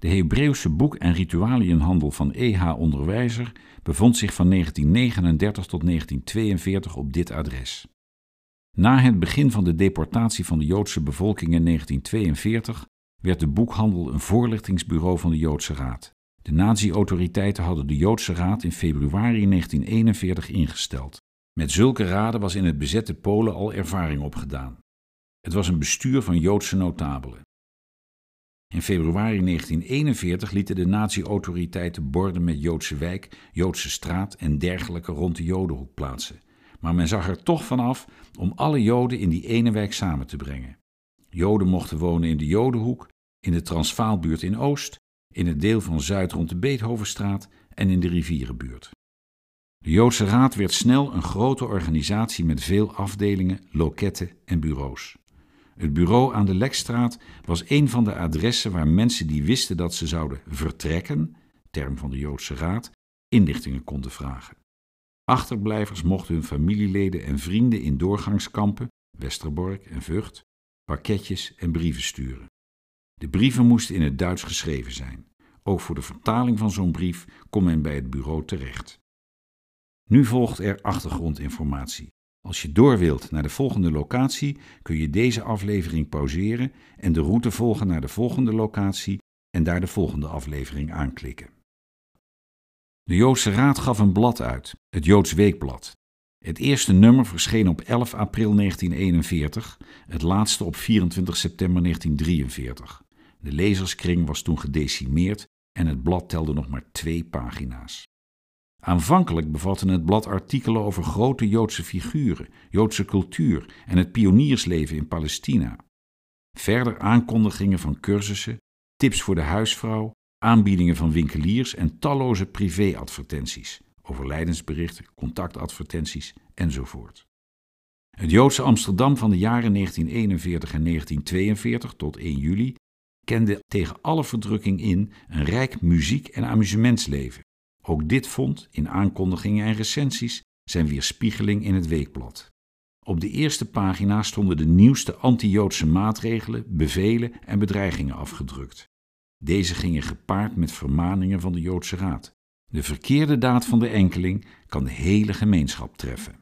De Hebreeuwse boek- en ritualiënhandel van E.H. Onderwijzer bevond zich van 1939 tot 1942 op dit adres. Na het begin van de deportatie van de Joodse bevolking in 1942 werd de boekhandel een voorlichtingsbureau van de Joodse Raad. De nazi-autoriteiten hadden de Joodse Raad in februari 1941 ingesteld. Met zulke raden was in het bezette Polen al ervaring opgedaan. Het was een bestuur van Joodse notabelen. In februari 1941 lieten de nazi-autoriteiten borden met Joodse wijk, Joodse straat en dergelijke rond de Jodenhoek plaatsen. Maar men zag er toch vanaf om alle Joden in die ene wijk samen te brengen. Joden mochten wonen in de Jodenhoek, in de Transvaalbuurt in Oost, in het deel van Zuid rond de Beethovenstraat en in de rivierenbuurt. De Joodse Raad werd snel een grote organisatie met veel afdelingen, loketten en bureaus. Het bureau aan de Lekstraat was een van de adressen waar mensen die wisten dat ze zouden vertrekken, term van de Joodse Raad, inlichtingen konden vragen. Achterblijvers mochten hun familieleden en vrienden in doorgangskampen, Westerbork en Vught, pakketjes en brieven sturen. De brieven moesten in het Duits geschreven zijn. Ook voor de vertaling van zo'n brief kon men bij het bureau terecht. Nu volgt er achtergrondinformatie. Als je door wilt naar de volgende locatie, kun je deze aflevering pauzeren en de route volgen naar de volgende locatie en daar de volgende aflevering aanklikken. De Joodse Raad gaf een blad uit, het Joods Weekblad. Het eerste nummer verscheen op 11 april 1941, het laatste op 24 september 1943. De lezerskring was toen gedecimeerd en het blad telde nog maar twee pagina's. Aanvankelijk bevatte het blad artikelen over grote Joodse figuren, Joodse cultuur en het pioniersleven in Palestina. Verder aankondigingen van cursussen, tips voor de huisvrouw, aanbiedingen van winkeliers en talloze privéadvertenties, overlijdensberichten, contactadvertenties enzovoort. Het Joodse Amsterdam van de jaren 1941 en 1942 tot 1 juli kende tegen alle verdrukking in een rijk muziek- en amusementsleven. Ook dit vond, in aankondigingen en recensies, zijn weerspiegeling in het weekblad. Op de eerste pagina stonden de nieuwste anti-Joodse maatregelen, bevelen en bedreigingen afgedrukt. Deze gingen gepaard met vermaningen van de Joodse Raad. De verkeerde daad van de enkeling kan de hele gemeenschap treffen.